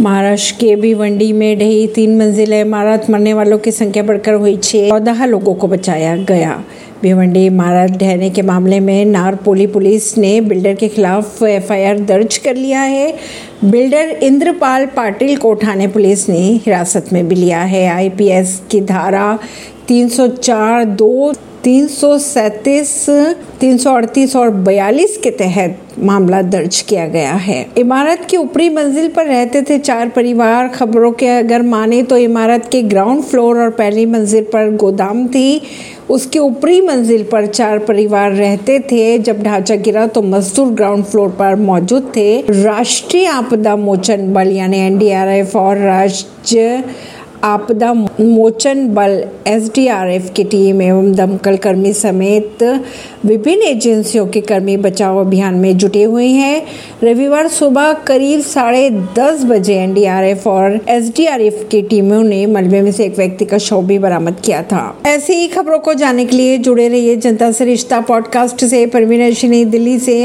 महाराष्ट्र के भिवंडी में ढही तीन मंजिल इमारत मरने वालों की संख्या बढ़कर हुई छह। चौदह लोगों को बचाया गया। भिवंडी इमारत ढहने के मामले में नारपोली पुलिस ने बिल्डर के खिलाफ एफआईआर दर्ज कर लिया है। बिल्डर इंद्रपाल पाटिल को ठाणे पुलिस ने हिरासत में भी लिया है। आईपीएस की धारा 304 दो तीन सौ और बयालीस के तहत मामला दर्ज किया गया है। इमारत की ऊपरी मंजिल पर रहते थे चार परिवार। खबरों के अगर माने तो इमारत के ग्राउंड फ्लोर और पहली मंजिल पर गोदाम थी। उसके ऊपरी मंजिल पर चार परिवार रहते थे। जब ढांचा गिरा तो मजदूर ग्राउंड फ्लोर पर मौजूद थे। राष्ट्रीय आपदा मोचन बल यानी एनडीआरएफ और राज्य आपदा मोचन बल एसडीआरएफ की टीम एवं दमकल कर्मी समेत विभिन्न एजेंसियों के कर्मी बचाव अभियान में जुटे हुए हैं। रविवार सुबह करीब साढ़े दस बजे एनडीआरएफ और एसडीआरएफ की टीमों ने मलबे में से एक व्यक्ति का शव भी बरामद किया था। ऐसी ही खबरों को जानने के लिए जुड़े रहिए जनता से रिश्ता पॉडकास्ट से। परवीन दिल्ली से